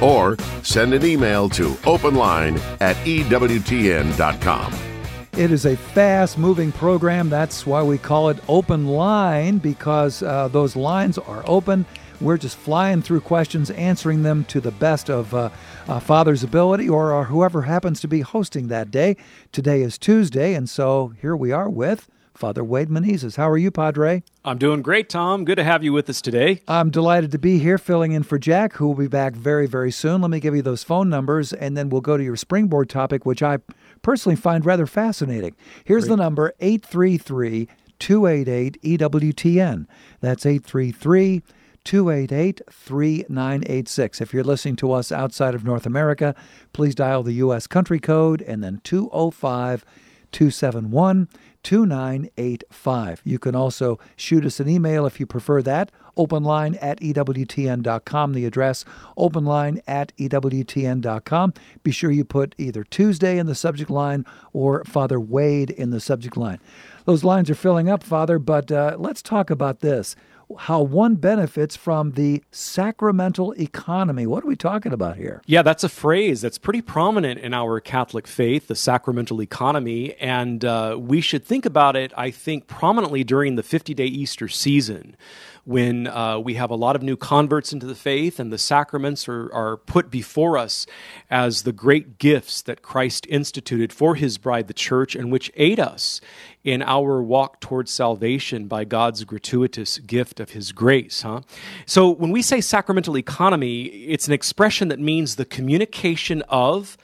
or send an email to openline at EWTN.com. It is a fast moving program. That's why we call it Open Line because uh, those lines are open. We're just flying through questions, answering them to the best of uh, uh, Father's ability or, or whoever happens to be hosting that day. Today is Tuesday, and so here we are with Father Wade Menezes. How are you, Padre? I'm doing great, Tom. Good to have you with us today. I'm delighted to be here filling in for Jack, who will be back very, very soon. Let me give you those phone numbers, and then we'll go to your springboard topic, which I personally find rather fascinating. Here's Great. the number 833 288 EWTN. That's 833 288 3986. If you're listening to us outside of North America, please dial the U.S. country code and then 205 271 2985. You can also shoot us an email if you prefer that. Openline at EWTN.com, the address, openline at EWTN.com. Be sure you put either Tuesday in the subject line or Father Wade in the subject line. Those lines are filling up, Father, but uh, let's talk about this how one benefits from the sacramental economy. What are we talking about here? Yeah, that's a phrase that's pretty prominent in our Catholic faith, the sacramental economy. And uh, we should think about it, I think, prominently during the 50 day Easter season when uh, we have a lot of new converts into the faith and the sacraments are, are put before us as the great gifts that Christ instituted for his bride, the church, and which aid us in our walk towards salvation by God's gratuitous gift of his grace. Huh? So when we say sacramental economy, it's an expression that means the communication of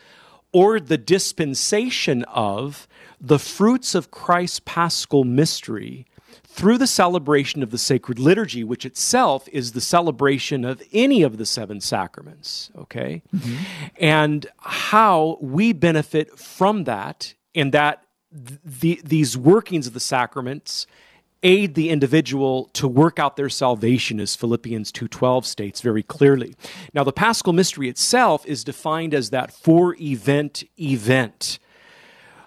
or the dispensation of the fruits of Christ's paschal mystery through the celebration of the sacred liturgy, which itself is the celebration of any of the seven sacraments, okay? Mm-hmm. And how we benefit from that, and that the, these workings of the sacraments aid the individual to work out their salvation as Philippians 2:12 states very clearly. Now the paschal mystery itself is defined as that four event event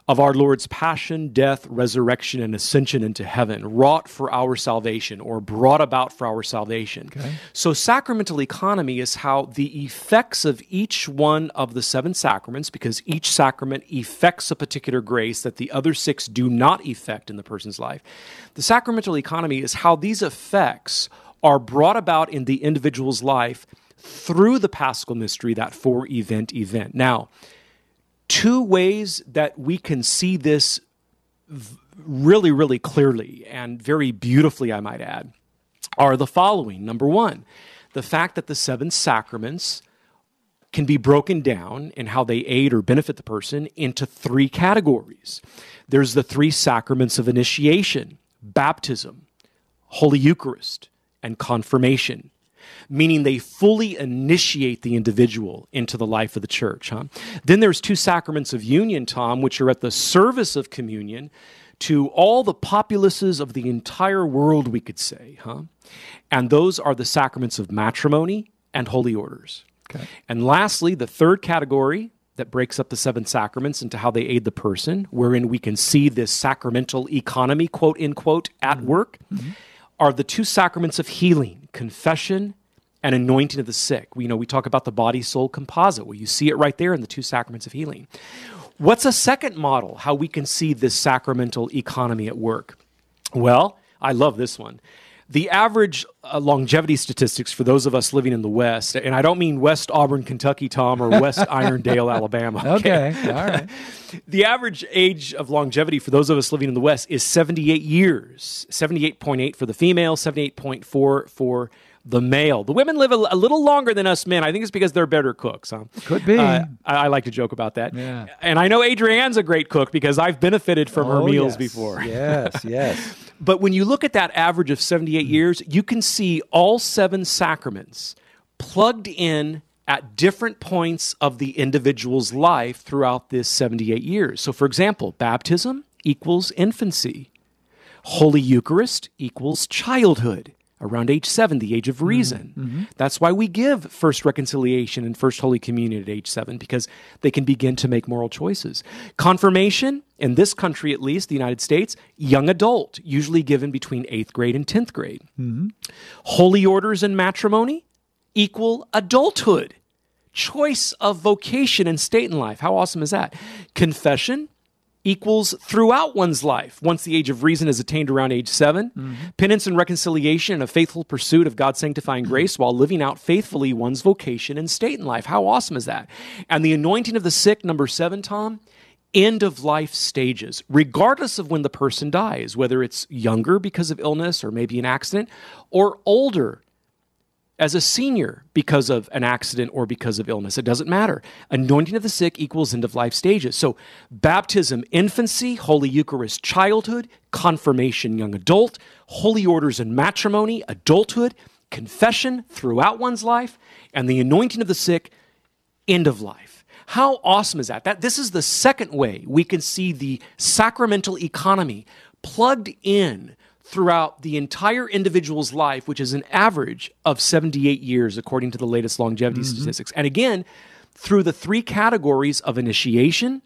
of our Lord's passion, death, resurrection, and ascension into heaven, wrought for our salvation or brought about for our salvation. Okay. So, sacramental economy is how the effects of each one of the seven sacraments, because each sacrament effects a particular grace that the other six do not effect in the person's life. The sacramental economy is how these effects are brought about in the individual's life through the paschal mystery, that four event event. Now, two ways that we can see this really, really clearly and very beautifully, I might add, are the following. Number one, the fact that the seven sacraments can be broken down in how they aid or benefit the person into three categories. There's the three sacraments of initiation baptism, Holy Eucharist, and confirmation meaning they fully initiate the individual into the life of the church. Huh? Then there's two sacraments of union, Tom, which are at the service of communion to all the populaces of the entire world, we could say. Huh? And those are the sacraments of matrimony and holy orders. Okay. And lastly, the third category that breaks up the seven sacraments into how they aid the person, wherein we can see this sacramental economy, quote unquote, at mm-hmm. work, mm-hmm. are the two sacraments of healing, confession and anointing of the sick. We you know we talk about the body soul composite Well, you see it right there in the two sacraments of healing. What's a second model how we can see this sacramental economy at work? Well, I love this one. The average uh, longevity statistics for those of us living in the West, and I don't mean West Auburn, Kentucky, Tom, or West Irondale, Alabama. Okay, okay. all right. the average age of longevity for those of us living in the West is 78 years 78.8 for the female, 78.4 for the male. The women live a, a, little longer than us men. I think it's because they're better cooks. Huh? Could be. Uh, I, I, like to joke about that. Yeah. And I know Adrienne's a great cook because I've benefited from oh, her meals yes. before. Yes, yes. but when you look at that average of 78 years, you can see all seven sacraments plugged in at different points of the individual's life throughout this 78 years. So, for example, baptism equals infancy, Holy Eucharist equals childhood. Around age seven, the age of reason. Mm-hmm. That's why we give First Reconciliation and First Holy Communion at age seven, because they can begin to make moral choices. Confirmation, in this country at least, the United States, young adult, usually given between eighth grade and 10th grade. Mm-hmm. Holy orders and matrimony, equal adulthood, choice of vocation and state in life. How awesome is that? Confession equals throughout one's life once the age of reason is attained around age 7 mm-hmm. penance and reconciliation and a faithful pursuit of god's sanctifying grace while living out faithfully one's vocation and state in life. How awesome is that? And the anointing of the sick number seven tom end of life stages regardless of when the person dies whether it's younger because of illness or maybe an accident or older as a senior because of an accident or because of illness. It doesn't matter. Anointing of the sick equals end of life stages. So, baptism, infancy, Holy Eucharist, childhood, confirmation, young adult, holy orders and matrimony, adulthood, confession throughout one's life, and the anointing of the sick, end of life. How awesome is that? That this is the second way we can see the sacramental economy plugged in throughout the entire individual's life, which is an average of 78 years, according to the latest longevity mm-hmm. statistics. And again, through the three categories of initiation,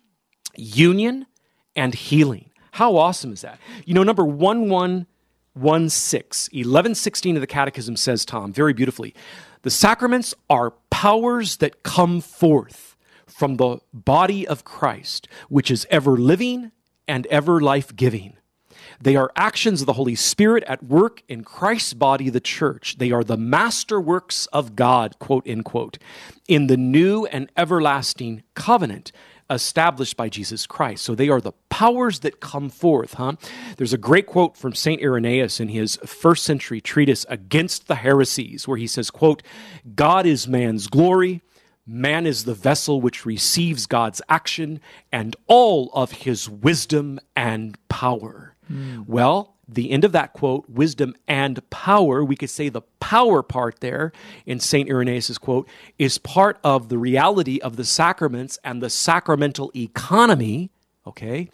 union, and healing. How awesome is that? You know, number 1116, 1116 of the Catechism says, Tom, very beautifully, the sacraments are powers that come forth from the body of Christ, which is ever living and ever life giving. They are actions of the Holy Spirit at work in Christ's body, the church. They are the masterworks of God, quote, unquote, in the new and everlasting covenant established by Jesus Christ. So they are the powers that come forth, huh? There's a great quote from St. Irenaeus in his first century treatise against the heresies, where he says, quote, God is man's glory, man is the vessel which receives God's action and all of his wisdom and power. Mm. Well, the end of that quote, wisdom and power, we could say the power part there in St. Irenaeus' quote is part of the reality of the sacraments and the sacramental economy, okay,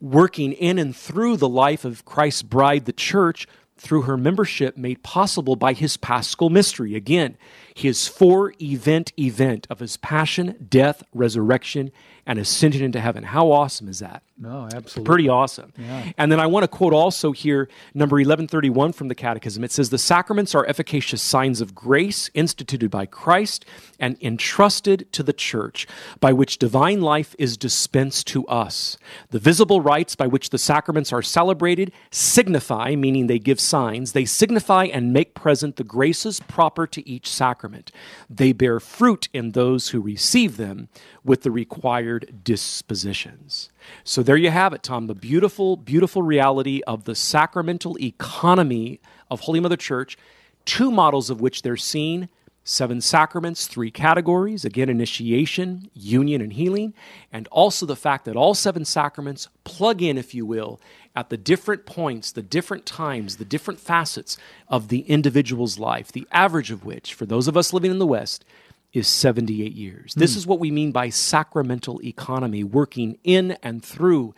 working in and through the life of Christ's bride, the church, through her membership made possible by his paschal mystery. Again, his four event event of his passion, death, resurrection, and ascension into heaven. How awesome is that? No, absolutely. Pretty awesome. Yeah. And then I want to quote also here number 1131 from the Catechism. It says, The sacraments are efficacious signs of grace instituted by Christ and entrusted to the church, by which divine life is dispensed to us. The visible rites by which the sacraments are celebrated signify, meaning they give signs, they signify and make present the graces proper to each sacrament. They bear fruit in those who receive them with the required dispositions. So there you have it, Tom, the beautiful, beautiful reality of the sacramental economy of Holy Mother Church, two models of which they're seen seven sacraments, three categories again, initiation, union, and healing, and also the fact that all seven sacraments plug in, if you will, at the different points, the different times, the different facets of the individual's life, the average of which, for those of us living in the West, is 78 years. Mm. This hmm. is what we mean by sacramental economy, working in and through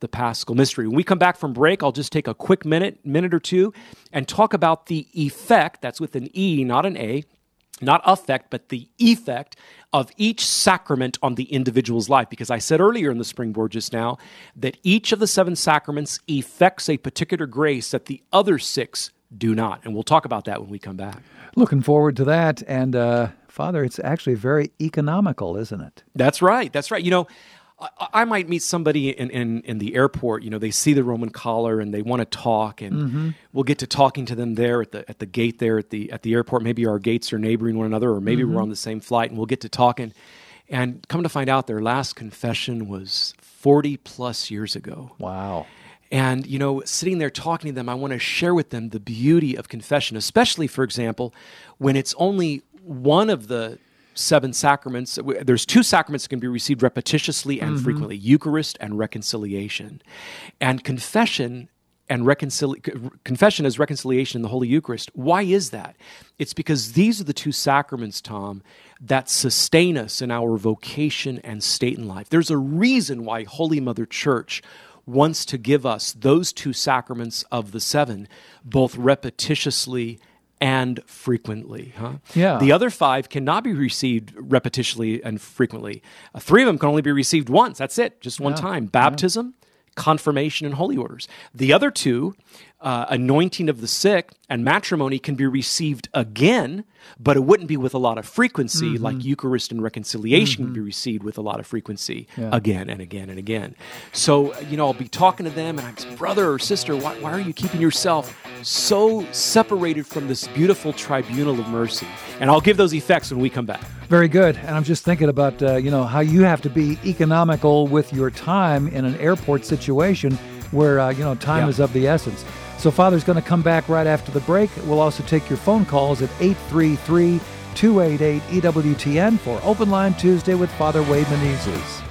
the Paschal Mystery. When we come back from break, I'll just take a quick minute, minute or two, and talk about the effect, that's with an E, not an A, not effect, but the effect of each sacrament on the individual's life. Because I said earlier in the springboard just now that each of the seven sacraments effects a particular grace that the other six do not. And we'll talk about that when we come back. Looking forward to that. And uh, Father, it's actually very economical, isn't it? That's right. That's right. You know, I, I might meet somebody in, in, in, the airport. You know, they see the Roman collar and they want to talk, and mm-hmm. we'll get to talking to them there at the at the gate there at the at the airport. Maybe our gates are neighboring one another, or maybe mm-hmm. we're on the same flight, and we'll get to talking. And come to find out, their last confession was forty plus years ago. Wow. And, you know, sitting there talking to them, I want to share with them the beauty of confession, especially, for example, when it's only one of the seven sacraments. There's two sacraments that can be received repetitiously and mm-hmm. frequently Eucharist and reconciliation. And confession and reconcili- confession is reconciliation in the Holy Eucharist. Why is that? It's because these are the two sacraments, Tom, that sustain us in our vocation and state in life. There's a reason why Holy Mother Church wants to give us those two sacraments of the seven, both repetitiously and frequently. Huh? Yeah. The other five cannot be received repetitiously and frequently. Uh, three of them can only be received once. That's it, just one Yeah. time. Baptism, confirmation, and holy orders. The other two, uh, anointing of the sick and matrimony, can be received again, but it wouldn't be with a lot of frequency Mm-hmm. like Eucharist and reconciliation would be received with a lot of frequency Yeah. again and again and again. So, you know, I'll be talking to them and I'm brother or sister, why, why are you keeping yourself so separated from this beautiful tribunal of mercy? And I'll give those effects when we come back. Very good. And I'm just thinking about uh, you know how you have to be economical with your time in an airport situation where uh, you know time Yeah. is of the essence. So Father's going to come back right after the break. We'll also take your phone calls at 833 288 EWTN for Open Line Tuesday with Father Wade Menezes.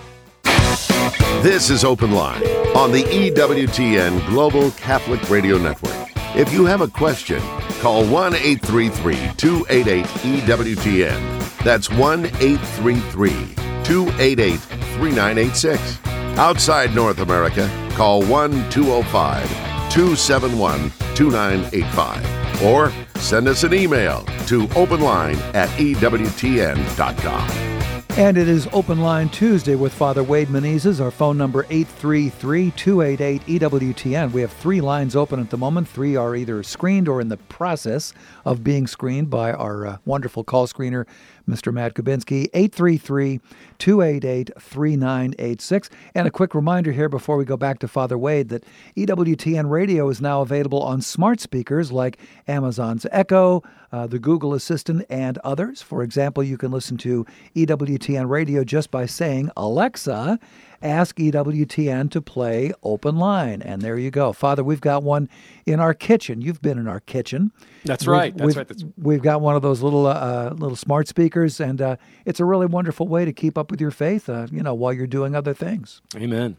This is Open Line on the EWTN Global Catholic Radio Network. If you have a question, call 1 833 288 EWTN. That's 1 833 288 3986. Outside North America, call 1 205 271 2985. Or send us an email to openline at EWTN.com. And it is Open Line Tuesday with Father Wade Menezes. Our phone number 833-288-EWTN. We have three lines open at the moment. Three are either screened or in the process of being screened by our uh, wonderful call screener, Mr. Matt Kubinski. 833-288-3986. And a quick reminder here before we go back to Father Wade that EWTN radio is now available on smart speakers like Amazon's Echo, uh, the Google Assistant, and others. For example, you can listen to EWTN radio just by saying, Alexa, ask EWTN to play Open Line. And there you go. Father, we've got one in our kitchen. You've been in our kitchen. That's We've- right. That's we've, right. That's- We've got one of those little uh, little smart speakers, and uh, it's a really wonderful way to keep up with your faith, uh, you know, while you're doing other things. Amen.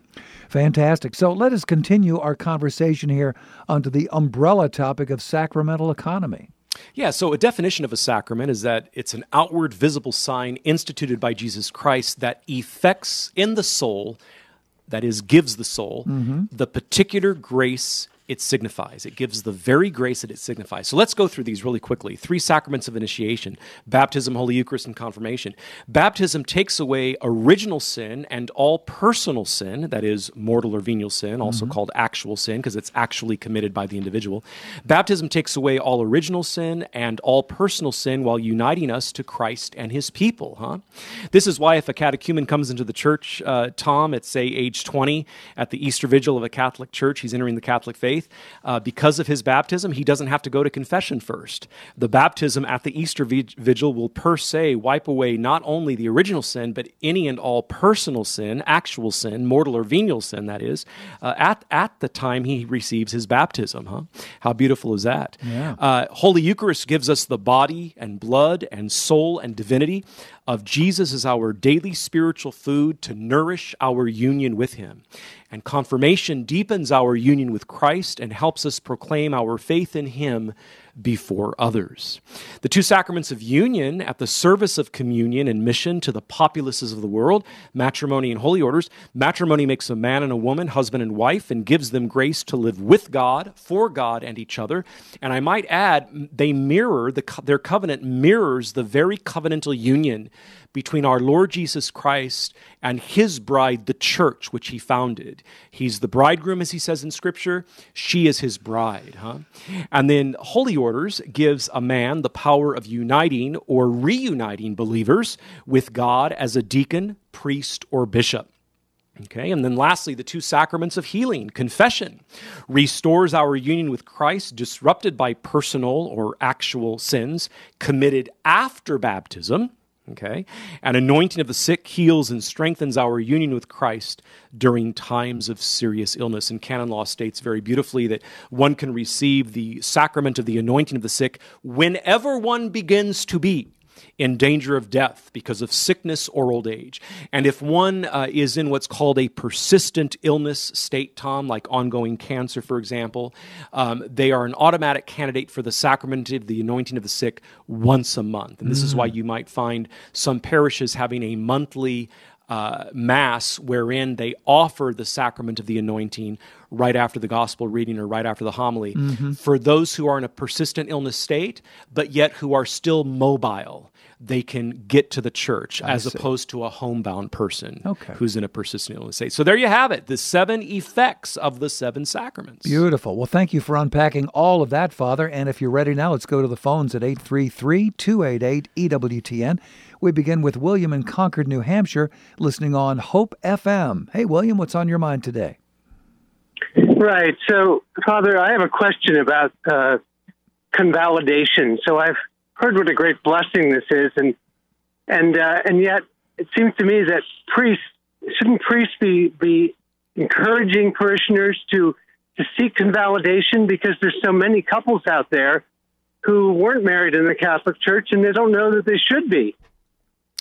Fantastic. So let us continue our conversation here onto the umbrella topic of sacramental economy. Yeah, so a definition of a sacrament is that it's an outward visible sign instituted by Jesus Christ that effects in the soul, that is, gives the soul, mm-hmm. the particular grace it signifies. It gives the very grace that it signifies. So let's go through these really quickly. Three sacraments of initiation baptism, Holy Eucharist, and confirmation. Baptism takes away original sin and all personal sin, that is, mortal or venial sin, also called actual sin, because it's actually committed by the individual. Baptism takes away all original sin and all personal sin while uniting us to Christ and his people. Huh? This is why if a catechumen comes into the church, uh, Tom, at say age 20, at the Easter Vigil of a Catholic church, he's entering the Catholic faith. Uh, because of his baptism, he doesn't have to go to confession first. The baptism at the Easter Vigil will per se wipe away not only the original sin, but any and all personal sin, actual sin, mortal or venial sin, that is, uh, at, at the time he receives his baptism. Huh? How beautiful is that? Yeah. Uh, Holy Eucharist gives us the body and blood and soul and divinity of Jesus as our daily spiritual food to nourish our union with Him. And confirmation deepens our union with Christ and helps us proclaim our faith in Him before others. The two sacraments of union at the service of communion and mission to the populaces of the world, matrimony and holy orders. Matrimony makes a man and a woman, husband and wife, and gives them grace to live with God, for God, and each other. And I might add, they mirror, the, their covenant mirrors the very covenantal union between our Lord Jesus Christ and his bride, the church, which he founded. He's the bridegroom, as he says in Scripture. She is his bride. Huh? And then Holy Orders gives a man the power of uniting or reuniting believers with God as a deacon, priest, or bishop. Okay, and then lastly, the two sacraments of healing. Confession restores our union with Christ, disrupted by personal or actual sins committed after baptism. Okay, An anointing of the sick heals and strengthens our union with Christ during times of serious illness. And canon law states very beautifully that one can receive the sacrament of the anointing of the sick whenever one begins to be in danger of death because of sickness or old age. And if one uh, is in what's called a persistent illness state, Tom, like ongoing cancer, for example, um, they are an automatic candidate for the sacrament of the anointing of the sick once a month. And this mm. is why mm. you might find some parishes having a monthly uh, Mass wherein they offer the sacrament of the anointing right after the gospel reading or right after the homily mm-hmm. for those who are in a persistent illness state, but yet who are still mobile. They can get to the church I as see. opposed to a homebound person okay. who's in a persistent illness state. So there you have it, the seven effects of the seven sacraments. Beautiful. Well, thank you for unpacking all of that, Father. And if you're ready now, let's go to the phones at 833 288 EWTN. We begin with William in Concord, New Hampshire, listening on Hope FM. Hey, William, what's on your mind today? Right. So, Father, I have a question about uh, convalidation. So, I've heard what a great blessing this is, and and uh, and yet it seems to me that priests shouldn't priests be be encouraging parishioners to to seek convalidation because there's so many couples out there who weren't married in the Catholic Church and they don't know that they should be.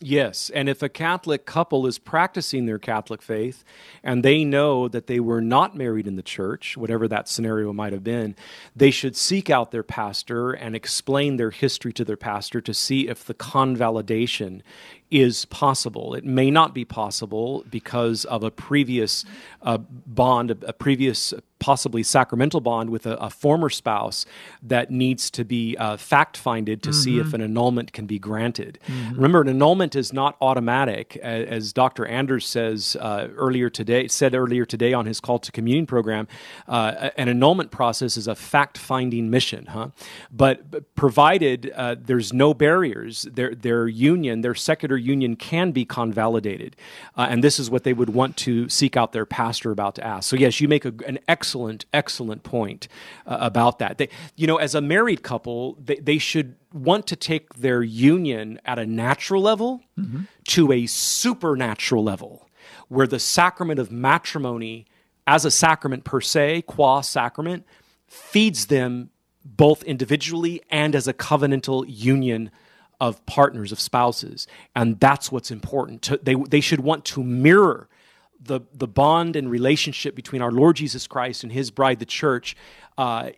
Yes, and if a Catholic couple is practicing their Catholic faith and they know that they were not married in the church, whatever that scenario might have been, they should seek out their pastor and explain their history to their pastor to see if the convalidation is possible. It may not be possible because of a previous uh, bond, a, a, previous possibly sacramental bond with a, a, former spouse that needs to be uh, fact finded to mm-hmm. see if mm-hmm. an annulment can be granted. Mm-hmm. Remember, an annulment is not automatic, as, as Dr. Anders says uh, earlier today. Said earlier today on his call to communion program, uh, an annulment process is a fact finding mission, huh? But provided uh, there's no barriers, their their union, their secular union can be convalidated. Uh, and this is what they would want to seek out their pastor about to ask. So, yes, you make a, an excellent, excellent excellent point uh, about that. They, you know, as a married couple, they, they should want to take their union at a natural level mm-hmm. to a supernatural level where the sacrament of matrimony as a sacrament per se, qua sacrament, feeds them both individually and as a covenantal union of partners, of spouses. And that's what's important. To, they, they should want to mirror the, the bond and relationship between our Lord Jesus Christ and his bride, the church, uh,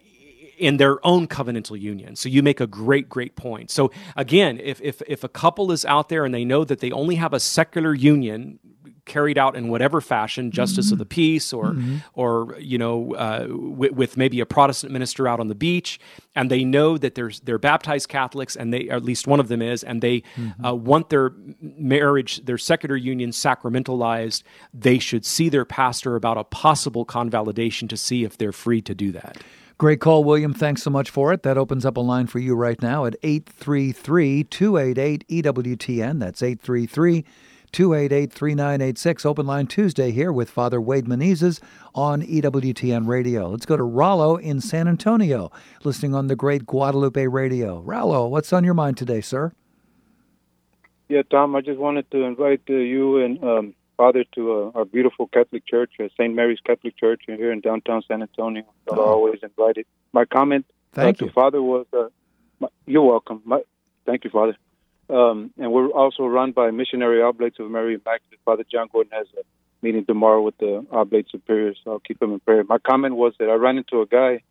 in their own covenantal union. So you make a great, great point. So again, if, if, if a couple is out there and they know that they only have a secular union, carried out in whatever fashion, justice mm-hmm. of the peace, or mm-hmm. or you know, uh, w- with maybe a Protestant minister out on the beach, and they know that there's they're baptized Catholics, and they at least one of them is, and they mm-hmm. uh, want their marriage, their secular union sacramentalized. They should see their pastor about a possible convalidation to see if they're free to do that. Great call, William. Thanks so much for it. That opens up a line for you right now at 833 288 EWTN. That's 833 288 3986. Open line Tuesday here with Father Wade Menezes on EWTN Radio. Let's go to Rollo in San Antonio, listening on the great Guadalupe Radio. Rollo, what's on your mind today, sir? Yeah, Tom, I just wanted to invite uh, you and um, Father to uh, our beautiful Catholic Church, uh, St. Mary's Catholic Church, here in downtown San Antonio. Oh. always invited. My comment uh, Thank you. to Father was, uh, my, you're welcome. My, thank you, Father. Um, and we're also run by Missionary Oblates of Mary Immaculate. Father John Gordon has a meeting tomorrow with the Oblate Superiors, so I'll keep him in prayer. My comment was that I ran into a guy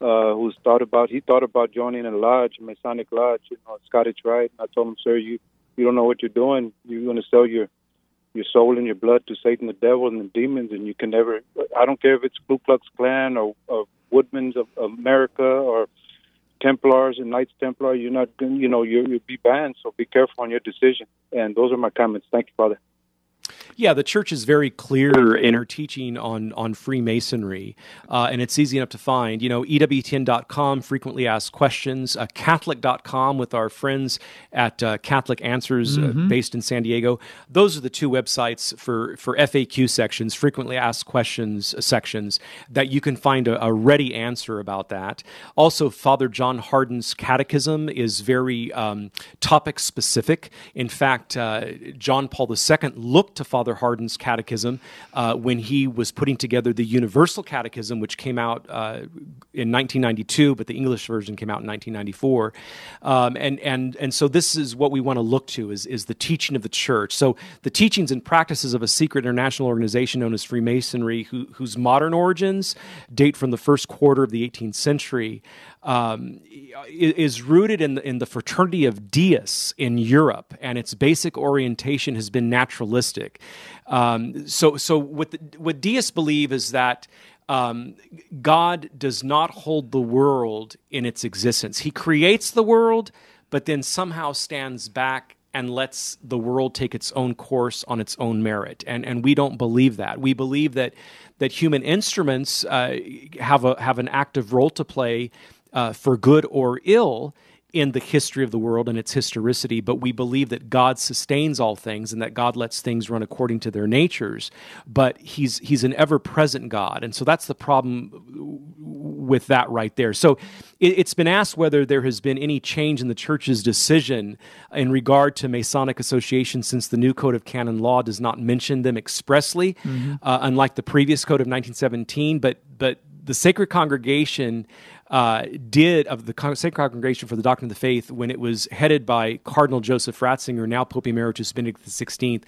uh, who's thought about he thought about joining a lodge, a Masonic lodge, you know, Scottish Rite. I told him, sir, you you don't know what you're doing. You're going to sell your your soul and your blood to Satan, the devil, and the demons, and you can never. I don't care if it's Ku Klux Klan or, or Woodmen's of America or Templars and Knights Templar, you're not, you know, you you'll be banned. So be careful on your decision. And those are my comments. Thank you, Father. Yeah, the church is very clear in her teaching on on Freemasonry, uh, and it's easy enough to find. You know, EWTN.com frequently asked questions, uh, Catholic.com with our friends at uh, Catholic Answers uh, mm-hmm. based in San Diego. Those are the two websites for, for FAQ sections, frequently asked questions uh, sections, that you can find a, a, ready answer about that. Also, Father John Hardon's Catechism is very um, topic specific. In fact, uh, John Paul II looked to Father Father Hardon's catechism uh, when he was putting together the Universal Catechism, which came out uh, in 1992, but the English version came out in 1994. Um, and, and, and so this is what we want to look to is, is the teaching of the church. So the teachings and practices of a secret international organization known as Freemasonry, who, whose modern origins date from the first quarter of the 18th century um, is rooted in the, in the fraternity of deists in Europe, and its basic orientation has been naturalistic. Um, so, so what, the, what deists believe is that um, God does not hold the world in its existence. He creates the world, but then somehow stands back and lets the world take its own course on its own merit. And, and we don't believe that. We believe that, that human instruments uh, have, a, have an active role to play uh, for good or ill in the history of the world and its historicity, but we believe that God sustains all things and that God lets things run according to their natures. But He's He's an ever-present God, and so that's the problem with that right there. So it, has been asked whether there has been any change in the church's decision in regard to Masonic associations since the new Code of Canon Law does not mention them expressly, mm-hmm. uh, unlike the previous code of 1917. But but the Sacred Congregation uh, did of the Sacred Congregation for the Doctrine of the Faith when it was headed by Cardinal Joseph Ratzinger, now Pope Emeritus Benedict XVI,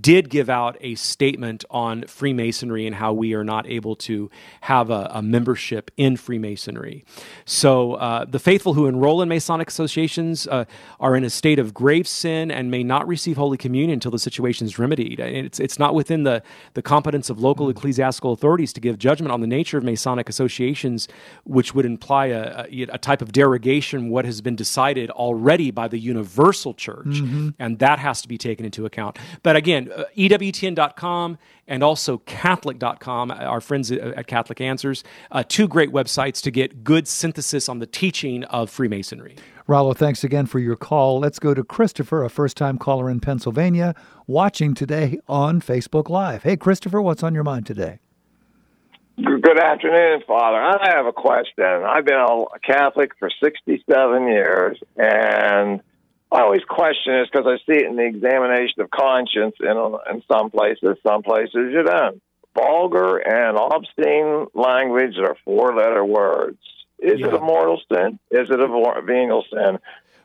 did give out a statement on Freemasonry and how we are not able to have a, a membership in Freemasonry. So uh, the faithful who enroll in Masonic associations uh, are in a state of grave sin and may not receive Holy Communion until the situation is remedied. It's, it's not within the, the competence of local ecclesiastical authorities to give judgment on the nature of Masonic associations, which would imply a, a, a, type of derogation what has been decided already by the universal church mm-hmm. and that has to be taken into account but again uh, ewtn.com and also catholic.com our friends at catholic answers uh, two great websites to get good synthesis on the teaching of freemasonry Rollo, thanks again for your call. Let's go to Christopher, a first time caller in Pennsylvania, watching today on Facebook Live. Hey, Christopher, what's on your mind today? Good afternoon, Father. I have a question. I've been a Catholic for 67 years, and I always question this because I see it in the examination of conscience in, in some places, some places you don't. Vulgar and obscene language are four letter words. Is yeah. it a mortal sin? Is it a venial sin?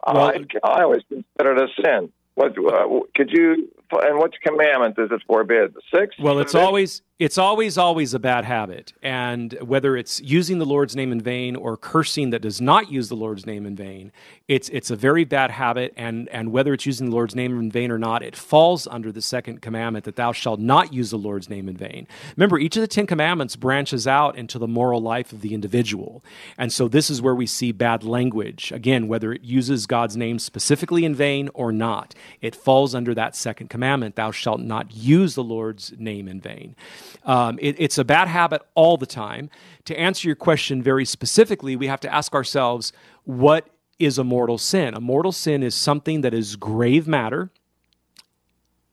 Well, I, I always consider it a sin. What uh, could you? And which commandment does it forbid? The sixth. Well, it's always it's always, always a bad habit. And whether it's using the Lord's name in vain or cursing that does not use the Lord's name in vain, it's, it's a very bad habit. And, and whether it's using the Lord's name in vain or not, it falls under the second commandment that thou shalt not use the Lord's name in vain. Remember, each of the Ten Commandments branches out into the moral life of the individual. And so this is where we see bad language. Again, whether it uses God's name specifically in vain or not, it falls under that second commandment thou shalt not use the Lord's name in vain. Um, it, it's a bad habit all the time. To answer your question very specifically, we have to ask ourselves what is a mortal sin? A mortal sin is something that is grave matter.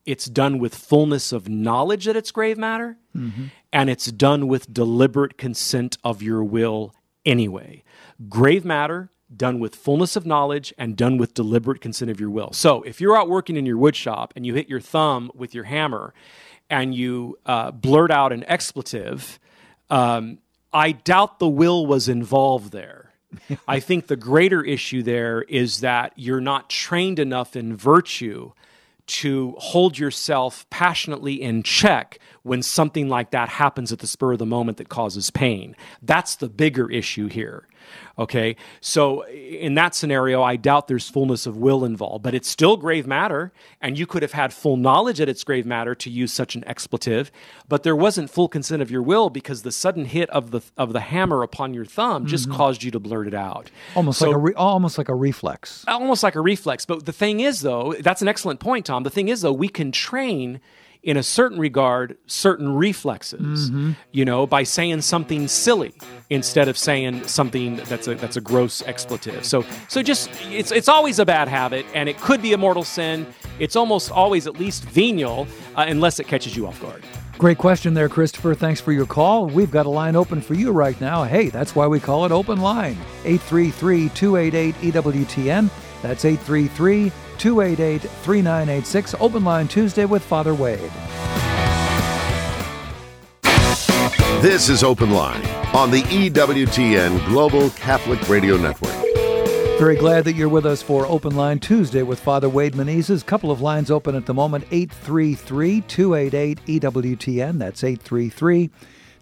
It's done with fullness of knowledge that it's grave matter, mm-hmm. and it's done with deliberate consent of your will anyway. Grave matter, done with fullness of knowledge and done with deliberate consent of your will. So if you're out working in your wood shop and you hit your thumb with your hammer and you uh, blurt out an expletive, um, I doubt the will was involved there. I think the greater issue there is that you're not trained enough in virtue to hold yourself passionately in check when something like that happens at the spur of the moment that causes pain. That's the bigger issue here. Okay. So in that scenario, I doubt there's fullness of will involved, but it's still grave matter. And you could have had full knowledge that it's grave matter to use such an expletive, but there wasn't full consent of your will because the sudden hit of the, of the hammer upon your thumb just mm-hmm. caused you to blurt it out. Almost so, like a, re- almost like a reflex. Almost like a reflex. But the thing is though, that's an excellent point, Tom. The thing is though, we can train in a certain regard, certain reflexes, mm-hmm. you know, by saying something silly instead of saying something that's a that's a gross expletive. So so just it's it's always a bad habit, and it could be a mortal sin. It's almost always at least venial, uh, unless it catches you off guard. Great question there, Christopher. Thanks for your call. We've got a line open for you right now. Hey, that's why we call it Open Line. 833 288 EWTN. That's 833 833- 288 3986. Open line Tuesday with Father Wade. This is Open Line on the EWTN Global Catholic Radio Network. Very glad that you're with us for Open Line Tuesday with Father Wade Menezes. Couple of lines open at the moment 833 288 EWTN. That's 833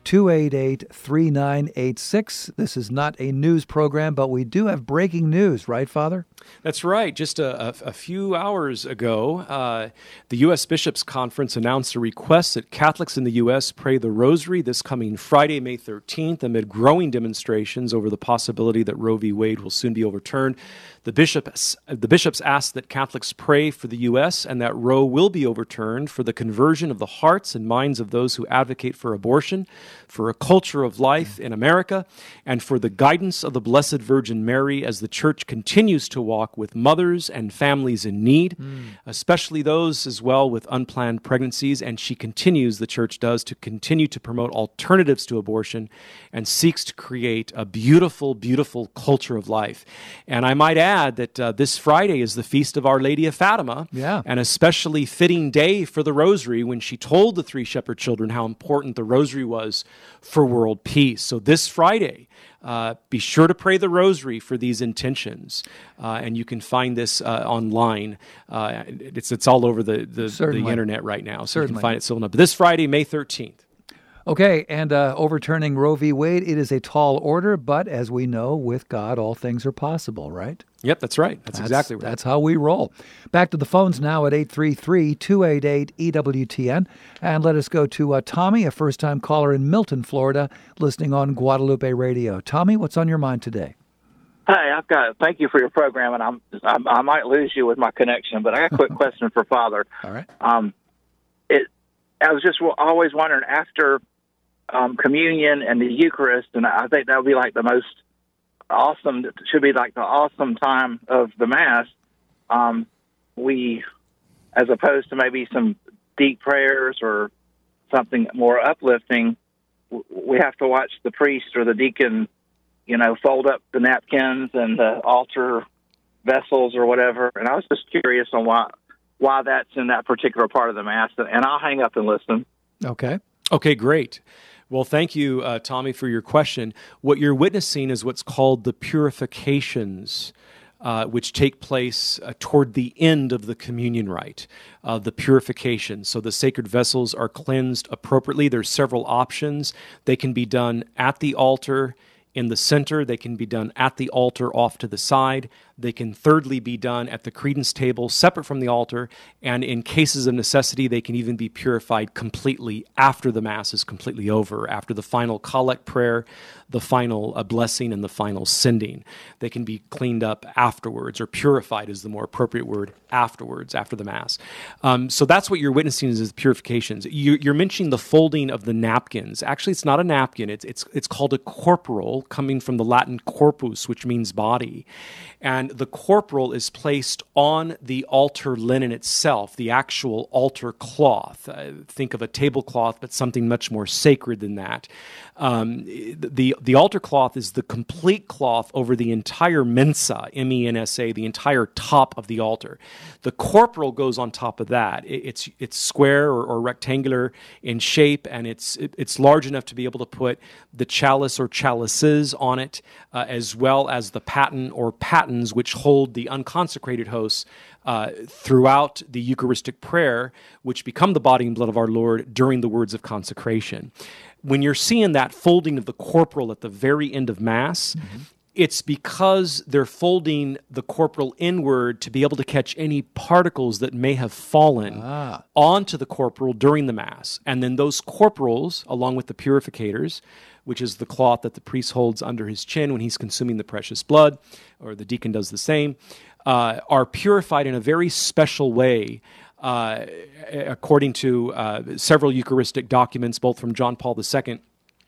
288 3986. This is not a news program, but we do have breaking news, right, Father? That's right. Just a, a, a few hours ago, uh, the U.S. Bishops' Conference announced a request that Catholics in the U.S. pray the Rosary this coming Friday, May 13th, amid growing demonstrations over the possibility that Roe v. Wade will soon be overturned. The bishops, the bishops asked that Catholics pray for the U.S. and that Roe will be overturned for the conversion of the hearts and minds of those who advocate for abortion, for a culture of life in America, and for the guidance of the Blessed Virgin Mary as the Church continues to walk with mothers and families in need, mm. especially those as well with unplanned pregnancies. And she continues, the Church does, to continue to promote alternatives to abortion and seeks to create a beautiful, beautiful culture of life. And I might add, add that uh, this Friday is the feast of Our Lady of Fatima. Yeah. An especially fitting day for the Rosary when she told the three shepherd children how important the Rosary was for world peace. So this Friday, uh, be sure to pray the Rosary for these intentions, uh, and you can find this uh, online. Uh, it's it's all over the the, the, internet right now, so Certainly. you can find it still. But this Friday, May thirteenth. Okay, and uh, overturning Roe v. Wade, it is a tall order, but as we know, with God, all things are possible, right? Yep, that's right. That's, that's exactly right. That's how we roll. Back to the phones now at 833 288 EWTN. And let us go to uh, Tommy, a first time caller in Milton, Florida, listening on Guadalupe Radio. Tommy, what's on your mind today? Hey, I've got. Thank you for your program, and I'm, I'm i might lose you with my connection, but I got a quick question for Father. All right. Um, it. I was just always wondering after um, communion and the Eucharist, and I think that would be like the most awesome. Should be like the awesome time of the Mass. Um, we, as opposed to maybe some deep prayers or something more uplifting, we have to watch the priest or the deacon, you know, fold up the napkins and the altar vessels or whatever. And I was just curious on why why that's in that particular part of the mass. And I'll hang up and listen. Okay. Okay, great. Well, thank you, uh, Tommy, for your question. What you're witnessing is what's called the purifications. Uh, which take place uh, toward the end of the communion rite, uh, the purification. So the sacred vessels are cleansed appropriately. There's several options. They can be done at the altar, in the center. They can be done at the altar off to the side. They can thirdly be done at the credence table separate from the altar, and in cases of necessity, they can even be purified completely after the Mass is completely over, after the final collect prayer, the final uh, blessing, and the final sending. They can be cleaned up afterwards, or purified is the more appropriate word, afterwards, after the Mass. Um, so that's what you're witnessing is, is purifications. You, are mentioning the folding of the napkins. Actually, it's not a napkin, it's, it's, it's called a corporal, coming from the Latin corpus, which means body. And the corporal is placed on the altar linen itself, the actual altar cloth. Uh, think of a tablecloth, but something much more sacred than that. Um, the, the altar cloth is the complete cloth over the entire mensa, M E N S A, the entire top of the altar. The corporal goes on top of that. It, it's, it's square or, or, rectangular in shape, and it's, it, it's large enough to be able to put the chalice or chalices on it, uh, as well as the paten or patens, which hold the unconsecrated hosts uh, throughout the Eucharistic prayer, which become the body and blood of our Lord during the words of consecration when you're seeing that folding of the corporal at the very end of Mass, mm-hmm. it's because they're folding the corporal inward to be able to catch any particles that may have fallen ah. onto the corporal during the Mass. And then those corporals, along with the purificators, which is the cloth that the priest holds under his chin when he's consuming the precious blood, or the deacon does the same, uh, are purified in a very special way uh, according to uh, several Eucharistic documents, both from John Paul II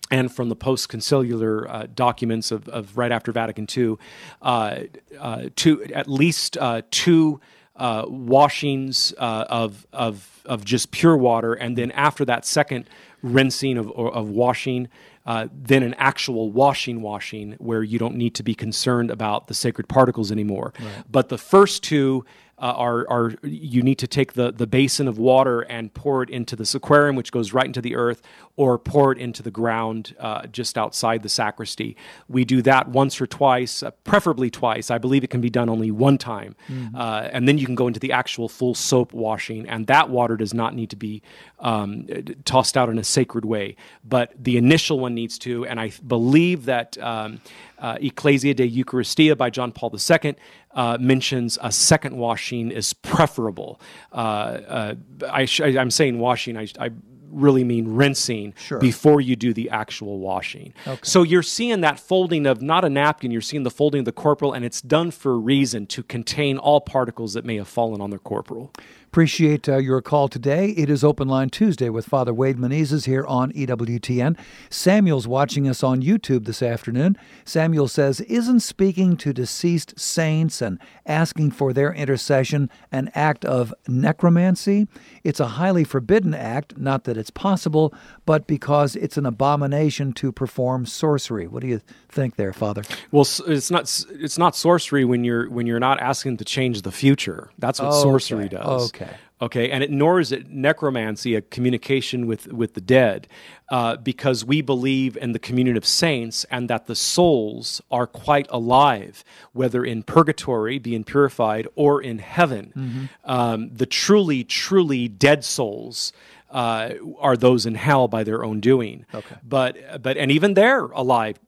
and from the post conciliar uh, documents of, of, right after Vatican II, uh, uh, two, at least uh, two washings of, of, of just pure water, and then after that second rinsing of, of washing, uh, then an actual washing washing where you don't need to be concerned about the sacred particles anymore. Right. But the first two uh, are, are you need to take the, the basin of water and pour it into this sacrarium, which goes right into the earth, or pour it into the ground uh, just outside the sacristy. We do that once or twice, uh, preferably twice. I believe it can be done only one time. Mm-hmm. Uh, and then you can go into the actual full soap washing, and that water does not need to be um, tossed out in a sacred way. But the initial one needs to, and I believe that um, uh, Ecclesia de Eucharistia by John Paul II uh, mentions a second washing is preferable. Uh, uh I am saying washing. I, I really mean rinsing sure. before you do the actual washing. Okay. So you're seeing that folding of not a napkin, you're seeing the folding of the corporal, and it's done for a reason to contain all particles that may have fallen on the corporal. Appreciate uh, your call today. It is Open Line Tuesday with Father Wade Menezes here on EWTN. Samuel's watching us on YouTube this afternoon. Samuel says, Isn't speaking to deceased saints and asking for their intercession an act of necromancy? It's a highly forbidden act, not that it's possible, but because it's an abomination to perform sorcery. What do you think there, Father? Well, it's not it's not sorcery when you're when you're not asking to change the future. That's what sorcery does. Okay. Okay, and it, nor is it necromancy, a communication with, with the dead, uh, because we believe in the communion of saints and that the souls are quite alive, whether in purgatory, being purified, or in heaven. Mm-hmm. Um, the truly, truly dead souls uh, are those in hell by their own doing. Okay. But but and even they're alive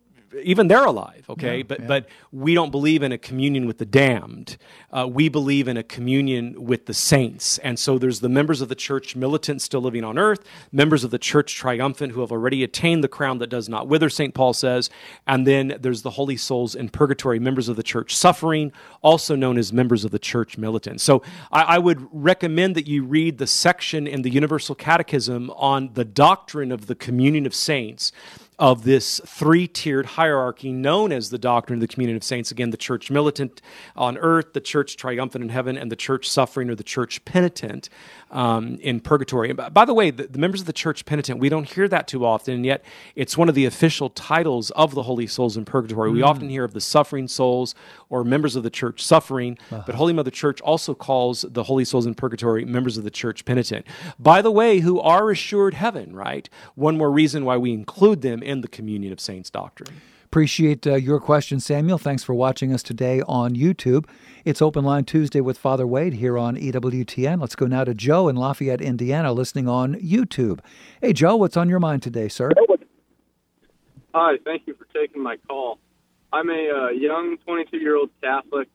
even they're alive, okay? Yeah, but yeah. but we don't believe in a communion with the damned. Uh, we believe in a communion with the saints. And so there's the members of the church militant still living on earth, members of the church triumphant who have already attained the crown that does not wither, St. Paul says. And then there's the holy souls in purgatory, members of the church suffering, also known as members of the church militant. So I, I would recommend that you read the section in the Universal Catechism on the doctrine of the communion of saints of this three tiered hierarchy known as the doctrine of the communion of saints. Again, the church militant on earth, the church triumphant in heaven, and the church suffering or the church penitent um, in purgatory. And by the way, the, the, members of the church penitent, we don't hear that too often, and yet it's one of the official titles of the holy souls in purgatory. Mm. We often hear of the suffering souls or members of the church suffering, uh-huh. but Holy Mother Church also calls the holy souls in purgatory members of the church penitent. By the way, who are assured heaven, right? One more reason why we include them in the communion of saints doctrine. Appreciate uh, your question, Samuel. Thanks for watching us today on YouTube. It's Open Line Tuesday with Father Wade here on EWTN. Let's go now to Joe in Lafayette, Indiana, listening on YouTube. Hey, Joe, what's on your mind today, sir? Hi, thank you for taking my call. I'm a uh, young 22 year old Catholic.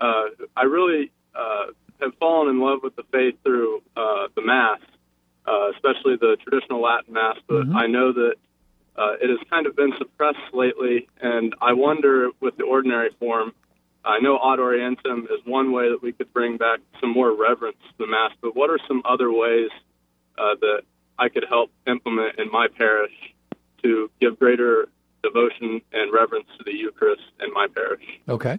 Uh, I really uh, have fallen in love with the faith through uh, the Mass, uh, especially the traditional Latin Mass, but mm-hmm. I know that uh, it has kind of been suppressed lately, and I wonder with the ordinary form. I know Ad Orientem is one way that we could bring back some more reverence to the Mass, but what are some other ways uh, that I could help implement in my parish to give greater devotion and reverence to the Eucharist in my parish? Okay.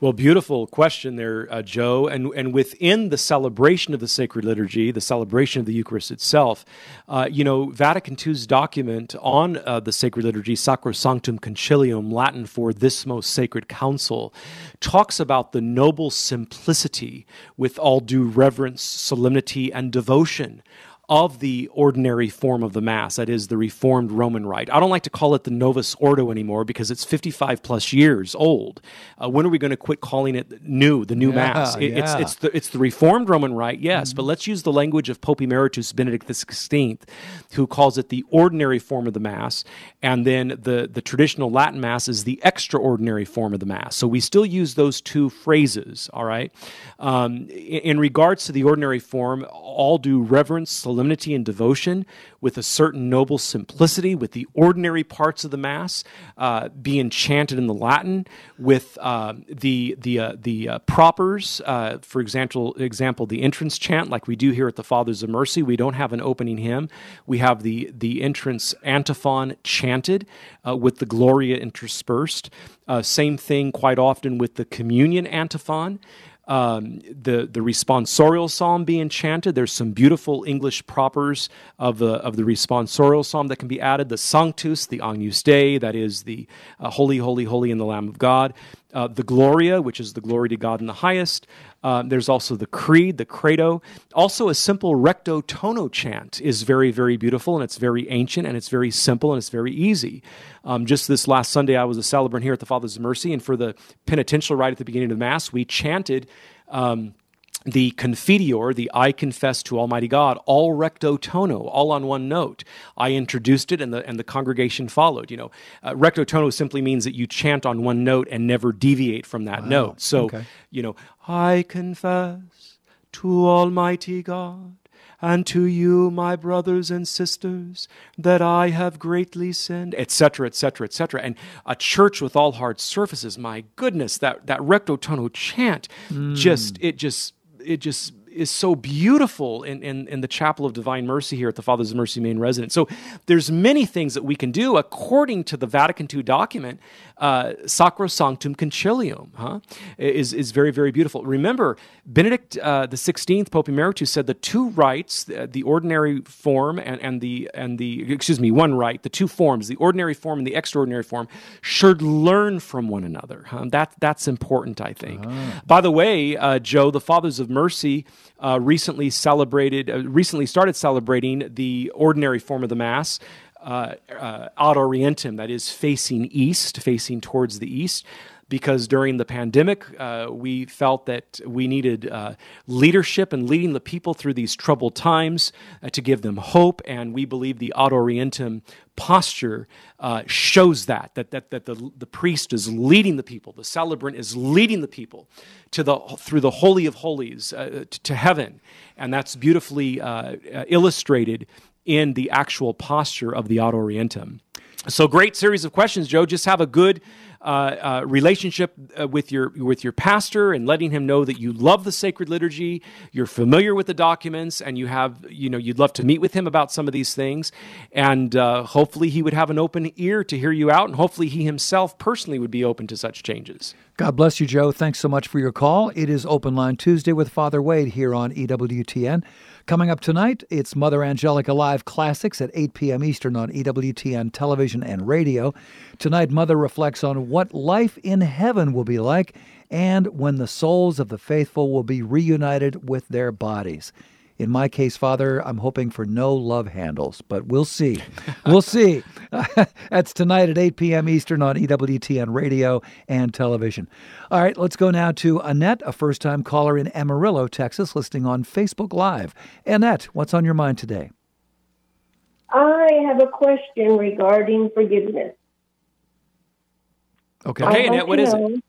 Well, beautiful question there, uh, Joe. And and within the celebration of the sacred liturgy, the celebration of the Eucharist itself, uh, you know, Vatican II's document on uh, the sacred liturgy, Sacrosanctum Concilium, Latin for this most sacred council, talks about the noble simplicity with all due reverence, solemnity, and devotion of the ordinary form of the Mass, that is, the Reformed Roman Rite. I don't like to call it the Novus Ordo anymore because it's 55 plus years old. Uh, when are we going to quit calling it new, the new yeah, Mass? It, yeah. it's, it's, the, it's the Reformed Roman Rite, yes, mm-hmm. but let's use the language of Pope Emeritus Benedict XVI, who calls it the ordinary form of the Mass, and then the, the traditional Latin Mass is the extraordinary form of the Mass. So we still use those two phrases, all right? Um, in, in regards to the ordinary form, all due reverence, solemnity and devotion with a certain noble simplicity, with the ordinary parts of the Mass uh, being chanted in the Latin, with uh, the the uh, the uh, propers, uh, for example, example the entrance chant, like we do here at the Fathers of Mercy. We don't have an opening hymn; we have the the entrance antiphon chanted uh, with the Gloria interspersed. same thing quite often with the communion antiphon um, the the responsorial psalm being chanted. There's some beautiful English propers of the of the responsorial psalm that can be added. The Sanctus, the Agnus Dei, that is the uh, Holy, Holy, Holy in the Lamb of God. uh, the Gloria, which is the glory to God in the highest. Uh, there's also the Creed, the Credo. Also, a simple recto tono chant is very, very beautiful, and it's very ancient, and it's very simple, and it's very easy. Um, just this last Sunday, I was a celebrant here at the Father's Mercy, and for the penitential rite at the beginning of the Mass, we chanted. Um, the confiteor, the I confess to Almighty God, all recto tono, all on one note. I introduced it and the, and the congregation followed. You know, uh, recto tono simply means that you chant on one note and never deviate from that wow. note. So, okay. you know, I confess to Almighty God and to you, my brothers and sisters, that I have greatly sinned, etc., etc., etc. And a church with all hard surfaces, my goodness, that, that recto tono chant, mm. just, it just, it just is so beautiful in, in, in, the Chapel of Divine Mercy here at the Fathers of Mercy main residence. So there's many things that we can do according to the Vatican II document. Uh, Sacrosanctum Concilium huh, is, is very, very beautiful. Remember, Benedict uh, the Sixteenth, Pope Emeritus, said the two rites, the, the ordinary form and, and the and the excuse me, one rite, the two forms, the ordinary form and the extraordinary form, should learn from one another. Huh? That that's important, I think. Ah. By the way, uh, Joe, the Fathers of Mercy uh, recently celebrated, uh, recently started celebrating the ordinary form of the Mass. Uh, uh, ad orientem, that is facing east, facing towards the east because during the pandemic, uh, we felt that we needed uh, leadership and leading the people through these troubled times uh, to give them hope. And we believe the Ad Orientem posture uh, shows that, that, that, that the, the priest is leading the people, the celebrant is leading the people to the, through the Holy of Holies uh, to, to, heaven. And that's beautifully uh, illustrated in the actual posture of the Ad Orientem. So, great series of questions, Joe. Just have a good uh, uh, relationship uh, with your with your pastor and letting him know that you love the sacred liturgy, you're familiar with the documents, and you have you know you'd love to meet with him about some of these things, and uh, hopefully he would have an open ear to hear you out, and hopefully he himself personally would be open to such changes. God bless you, Joe. Thanks so much for your call. It is Open Line Tuesday with Father Wade here on EWTN. Coming up tonight, it's Mother Angelica Live Classics at 8 p.m. Eastern on EWTN television and radio. Tonight, Mother reflects on what life in heaven will be like and when the souls of the faithful will be reunited with their bodies. In my case, Father, I'm hoping for no love handles, but we'll see. We'll see. That's tonight at 8 p.m. Eastern on EWTN radio and television. All right, let's go now to Annette, a first time caller in Amarillo, Texas, listening on Facebook Live. Annette, what's on your mind today? I have a question regarding forgiveness. Okay, okay Annette, what is know, it?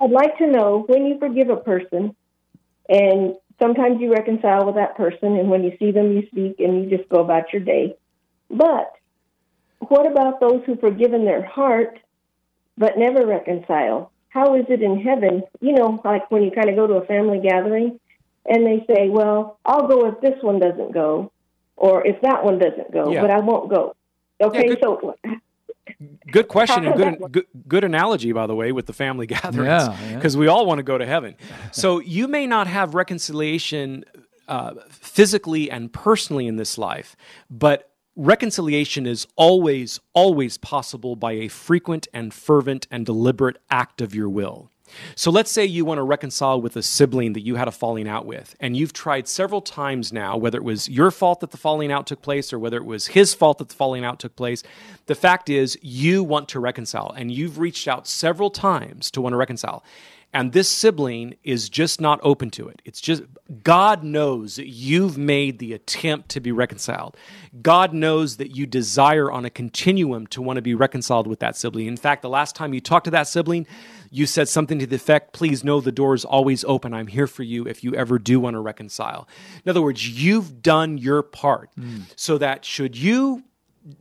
I'd like to know when you forgive a person and sometimes you reconcile with that person, and when you see them, you speak and you just go about your day. But what about those who forgive in their heart but never reconcile? How is it in heaven? You know, like when you kind of go to a family gathering and they say, Well, I'll go if this one doesn't go, or if that one doesn't go, yeah. but I won't go. Okay, yeah, so Good question and good, good, good analogy, by the way, with the family gatherings, because yeah, yeah. we all want to go to heaven. so you may not have reconciliation uh, physically and personally in this life, but reconciliation is always, always possible by a frequent and fervent and deliberate act of your will. So let's say you want to reconcile with a sibling that you had a falling out with, and you've tried several times now, whether it was your fault that the falling out took place or whether it was his fault that the falling out took place. The fact is, you want to reconcile, and you've reached out several times to want to reconcile. And this sibling is just not open to it. It's just, God knows that you've made the attempt to be reconciled. God knows that you desire on a continuum to want to be reconciled with that sibling. In fact, the last time you talked to that sibling, you said something to the effect, please know the door is always open. I'm here for you if you ever do want to reconcile. In other words, you've done your part mm. so that should you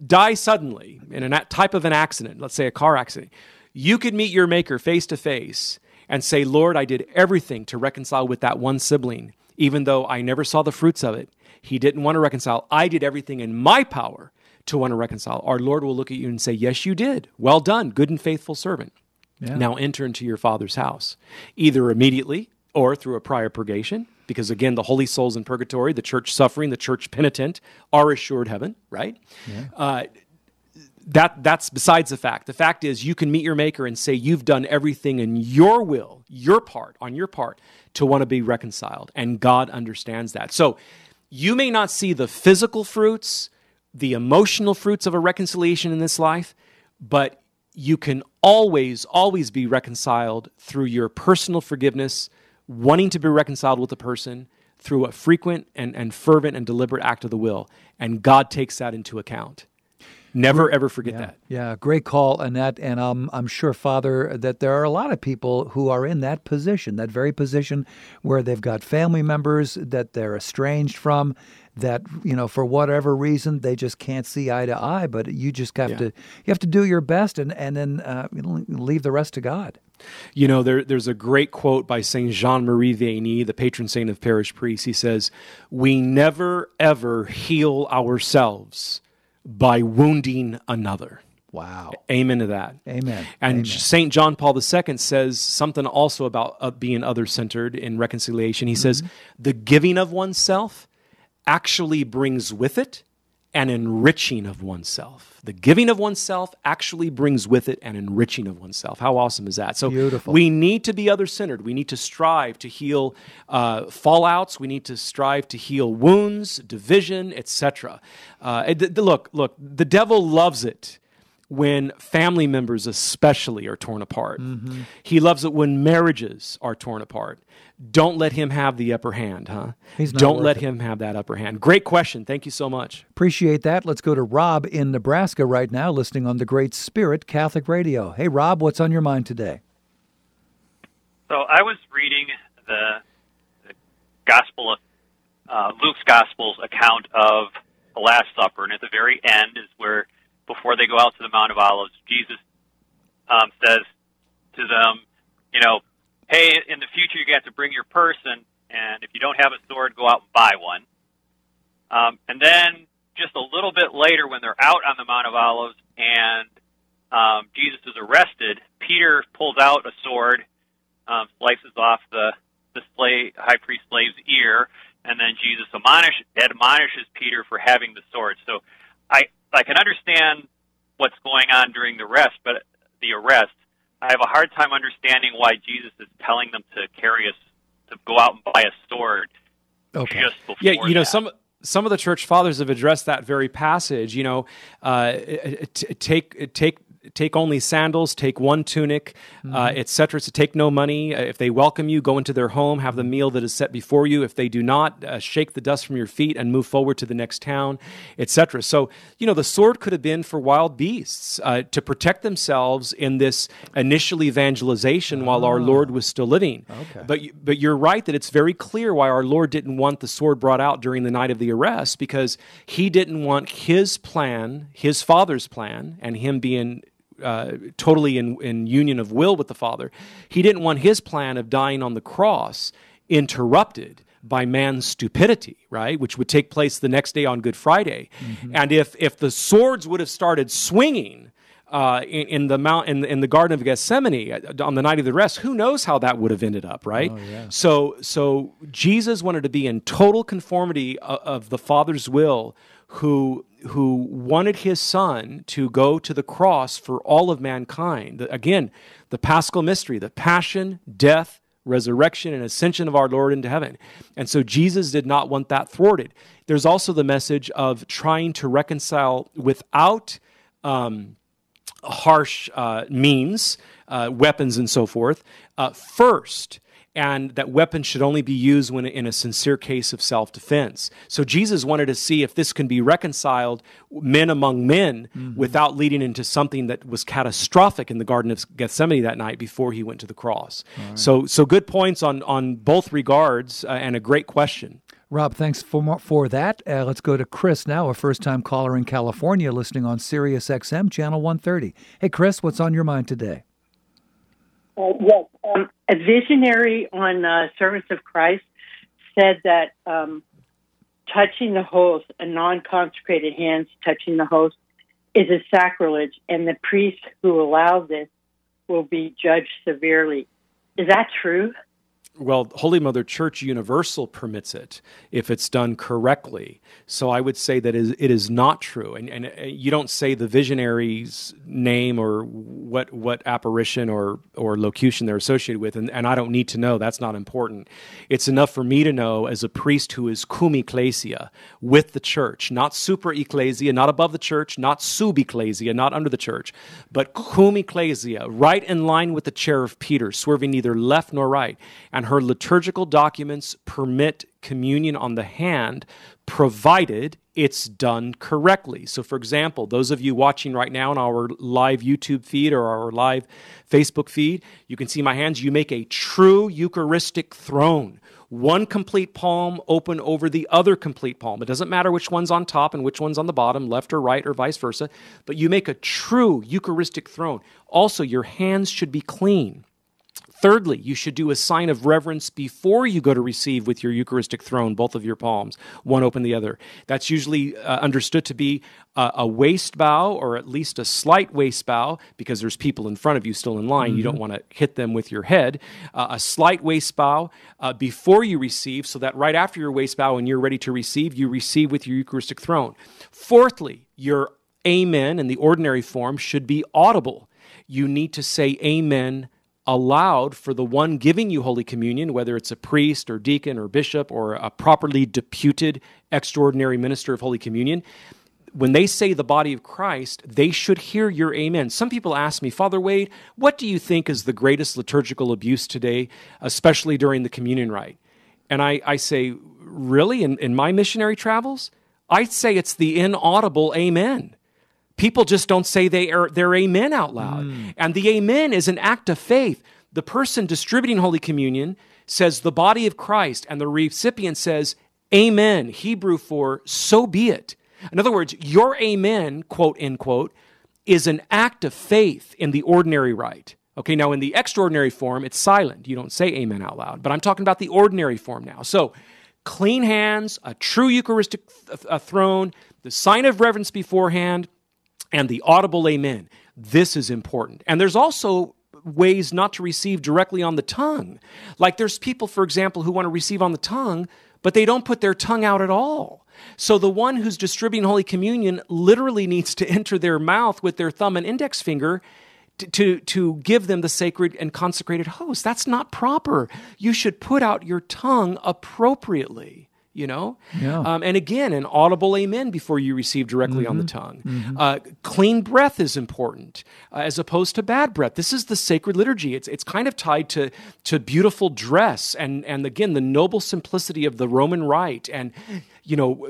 die suddenly in a type of an accident, let's say a car accident, you could meet your maker face to face and say, Lord, I did everything to reconcile with that one sibling, even though I never saw the fruits of it. He didn't want to reconcile. I did everything in my power to want to reconcile. Our Lord will look at you and say, Yes, you did. Well done, good and faithful servant. Yeah. Now enter into your Father's house, either immediately or through a prior purgation, because again, the holy souls in purgatory, the church suffering, the church penitent are assured heaven, right? Yeah. Uh, that that's besides the fact. The fact is, you can meet your maker and say you've done everything in your will, your part, on your part, to want to be reconciled, and God understands that. So, you may not see the physical fruits, the emotional fruits of a reconciliation in this life, but you can always, always be reconciled through your personal forgiveness, wanting to be reconciled with the person through a frequent and, and fervent and deliberate act of the will. And God takes that into account. Never ever forget yeah. that. Yeah, great call, Annette. And um, I'm sure, Father, that there are a lot of people who are in that position, that very position where they've got family members that they're estranged from, that you know for whatever reason they just can't see eye to eye. But you just have Yeah. to you have to do your best and and then uh, leave the rest to God. You know, there, there's a great quote by Saint Jean Marie Vianney, the patron saint of parish priests. He says, We never ever heal ourselves by wounding another. Wow. Amen to that. Amen. And Amen. St. John Paul II says something also about uh, being other centered in reconciliation. He says, Mm-hmm. the giving of oneself actually brings with it an enriching of oneself. The giving of oneself actually brings with it an enriching of oneself. How awesome is that? So Beautiful. we need to be other centered. We need to strive to heal uh, fallouts. We need to strive to heal wounds, division, etc. Uh, it- th- look, look, the devil loves it when family members especially are torn apart. Mm-hmm. He loves it when marriages are torn apart. Don't let him have the upper hand, huh? He's not Don't let it. him have that upper hand. Great question. Thank you so much. Appreciate that. Let's go to Rob in Nebraska right now, listening on the Great Spirit Catholic Radio. Hey, Rob, what's on your mind today? So I was reading the, the Gospel of uh, Luke's Gospel's account of the Last Supper, and at the very end is where, before they go out to the Mount of Olives, Jesus um, says to them, you know, hey, in the future you have to bring your person, and if you don't have a sword, go out and buy one. Um, and then just a little bit later, when they're out on the Mount of Olives and um, Jesus is arrested, Peter pulls out a sword um, slices off the the slave, high priest slave's ear, and then Jesus admonish, admonishes Peter for having the sword. So I I can understand what's going on during the rest, but the arrest, I have a hard time understanding why Jesus is telling them to carry a to go out and buy a sword Okay. just before. Yeah, you know, that. some some of the church fathers have addressed that very passage. You know, uh, t- take take take only sandals, take one tunic, uh, et cetera. So take no money. Uh, If they welcome you, go into their home, have the meal that is set before you. If they do not, uh, shake the dust from your feet and move forward to the next town, etc. So you know, the sword could have been for wild beasts uh, to protect themselves in this initial evangelization while our Lord was still living. Okay. But but you're right that it's very clear why our Lord didn't want the sword brought out during the night of the arrest because he didn't want his plan, his father's plan, and him being uh, totally in, in union of will with the Father. He didn't want his plan of dying on the cross interrupted by man's stupidity, right? Which would take place the next day on Good Friday. And if if the swords would have started swinging uh, in, in the mount in, in the Garden of Gethsemane uh, on the night of the rest, who knows how that would have ended up, right? So so Jesus wanted to be in total conformity of, of the Father's will, who who wanted his son to go to the cross for all of mankind. Again, the Paschal mystery, the passion, death, resurrection and ascension of our Lord into heaven. And so Jesus did not want that thwarted. There's also the message of trying to reconcile without um, harsh uh, means, uh, weapons, and so forth, uh, first. And that weapons should only be used when in a sincere case of self defense. So Jesus wanted to see if this can be reconciled, men among men, without leading into something that was catastrophic in the Garden of Gethsemane that night before he went to the cross. So, so good points on on both regards, uh, and a great question. Rob, thanks for more, for that. Uh, let's go to Chris now, a first-time caller in California, listening on Sirius XM channel 130. Hey, Chris, what's on your mind today? Uh, yes, um, a visionary on uh, Servants of Christ said that um, touching the host, a non-consecrated hands touching the host, is a sacrilege, and the priest who allows this will be judged severely. Is that true? Well, Holy Mother Church Universal permits it if it's done correctly. So I would say that it is not true. And, and you don't say the visionary's name or what, what apparition or, or locution they're associated with, and, and I don't need to know. That's not important. It's enough for me to know as a priest who is cum ecclesia, with the church, not super ecclesia, not above the church, not sub ecclesia, not under the church, but cum ecclesia, right in line with the chair of Peter, swerving neither left nor right. And her liturgical documents permit communion on the hand, provided it's done correctly. So, for example, those of you watching right now on our live YouTube feed or our live Facebook feed, you can see my hands. You make a true Eucharistic throne. One complete palm open over the other complete palm. It doesn't matter which one's on top and which one's on the bottom, left or right, or vice versa, but you make a true Eucharistic throne. Also, your hands should be clean. Thirdly, you should do a sign of reverence before you go to receive with your Eucharistic throne, both of your palms, one open the other. That's usually uh, understood to be a, a, waist bow or at least a slight waist bow because there's people in front of you still in line. Mm-hmm. You don't want to hit them with your head. Uh, a slight waist bow uh, before you receive, so that right after your waist bow and you're ready to receive, you receive with your Eucharistic throne. Fourthly, your amen in the ordinary form should be audible. You need to say amen aloud for the one giving you Holy Communion, whether it's a priest or deacon or bishop or a properly deputed extraordinary minister of Holy Communion, when they say the body of Christ, they should hear your amen. Some people ask me, Father Wade, what do you think is the greatest liturgical abuse today, especially during the communion rite? And I, I say, really? In, in my missionary travels? I'd say it's the inaudible amen. People just don't say they are, their amen out loud. Mm. And the amen is an act of faith. The person distributing Holy Communion says the body of Christ, and the recipient says, Amen, Hebrew for so be it. In other words, your amen, quote, unquote, is an act of faith in the ordinary rite. Okay, now in the extraordinary form, it's silent. You don't say amen out loud, but I'm talking about the ordinary form now. So, clean hands, a true Eucharistic th- a throne, the sign of reverence beforehand, and the audible amen. This is important. And there's also ways not to receive directly on the tongue. Like there's people, for example, who want to receive on the tongue, but they don't put their tongue out at all. So the one who's distributing Holy Communion literally needs to enter their mouth with their thumb and index finger to, to, give them the sacred and consecrated host. That's not proper. You should put out your tongue appropriately you know? Yeah. Um, and again, an audible amen before you receive directly mm-hmm. on the mm-hmm. tongue. Mm-hmm. Uh, clean breath is important uh, as opposed to bad breath. This is the sacred liturgy. It's, it's kind of tied to, to beautiful dress and, and again, the noble simplicity of the Roman rite and you know,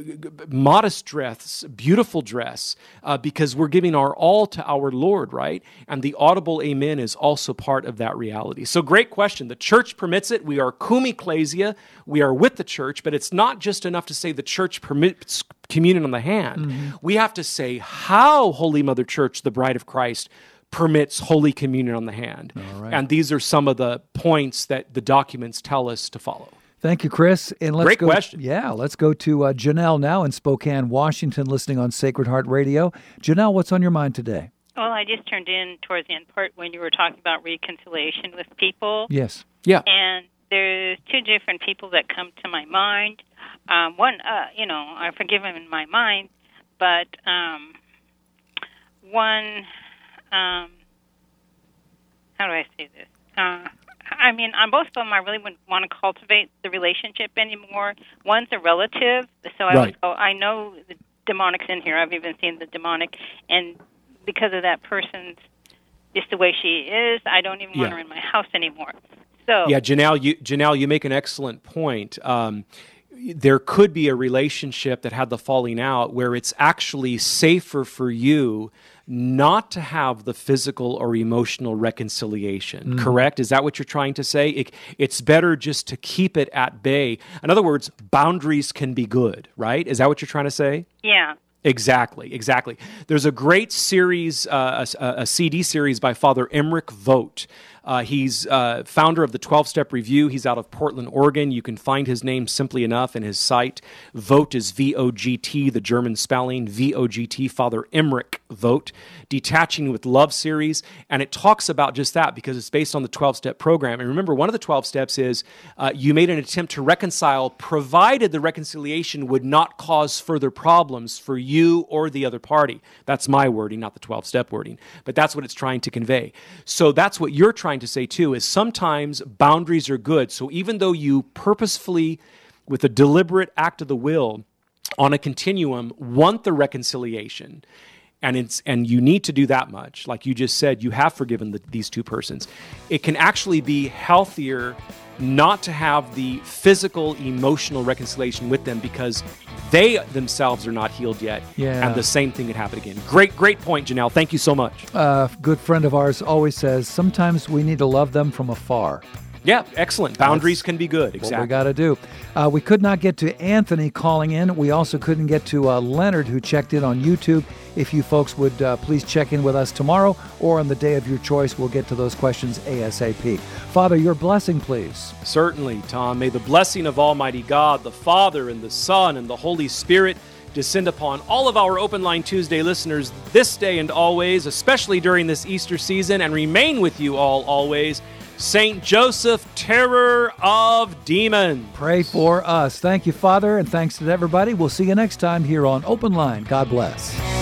modest dress, beautiful dress, uh, because we're giving our all to our Lord, right? And the audible amen is also part of that reality. So, great question. The church permits it. We are cum ecclesia. We are with the church, but it's not just enough to say the church permits communion on the hand. Mm-hmm. We have to say how Holy Mother Church, the bride of Christ, permits Holy Communion on the hand. And these are some of the points that the documents tell us to follow. Thank you, Chris. And let's Great go, question. Yeah, let's go to uh, Janelle now in Spokane, Washington, listening on Sacred Heart Radio. Janelle, what's on your mind today? Well, I just turned in towards the end part when you were talking about reconciliation with people. Yes. Yeah. And there's two different people that come to my mind. Um, one, uh, you know, I forgive him in my mind, but um, one, um, how do I say this? Uh, I mean, on both of them, I really wouldn't want to cultivate the relationship anymore. One's a relative, so I right. go, I know the demonic's in here. I've even seen the demonic, and because of that person's just the way she is, I don't even yeah. want her in my house anymore. So yeah, Janelle, you Janelle, you make an excellent point. Um, there could be a relationship that had the falling out where it's actually safer for you not to have the physical or emotional reconciliation. Mm. Correct? Is that what you're trying to say? It, it's better just to keep it at bay. In other words, boundaries can be good, right? Is that what you're trying to say? Yeah. Exactly, exactly. There's a great series, uh, a, a, CD series by Father Emmerich Vogt Uh, he's uh, founder of the 12 Step Review. He's out of Portland, Oregon. You can find his name simply enough in his site. Vogt is V O G T, the German spelling, V O G T, Father Emmerich Vogt. Detaching with Love series. And it talks about just that because it's based on the 12 step program. And remember, one of the 12 steps is uh, you made an attempt to reconcile, provided the reconciliation would not cause further problems for you or the other party. That's my wording, not the 12 step wording. But that's what it's trying to convey. So that's what you're trying to say too is sometimes boundaries are good. So even though you purposefully, with a deliberate act of the will, on a continuum, want the reconciliation, and it's and you need to do that much. Like you just said you have forgiven the, these two persons. It can actually be healthier not to have the physical emotional reconciliation with them because they themselves are not healed yet Yeah. and the same thing could happen again. Great great point janelle. Thank you so much. A good friend of ours always says sometimes we need to love them from afar. Yeah excellent boundaries can be good What exactly we got to do. Uh, we could not get to Anthony calling in. We also couldn't get to uh, Leonard, who checked in on YouTube. If you folks would uh, please check in with us tomorrow or on the day of your choice, we'll get to those questions ASAP. Father, your blessing, please. Certainly, Tom. May the blessing of Almighty God, the Father, and the Son, and the Holy Spirit descend upon all of our Open Line Tuesday listeners this day and always, especially during this Easter season, and remain with you all always. Saint Joseph, terror of demons. Pray for us. Thank you, Father, and thanks to everybody. We'll see you next time here on Open Line. God bless.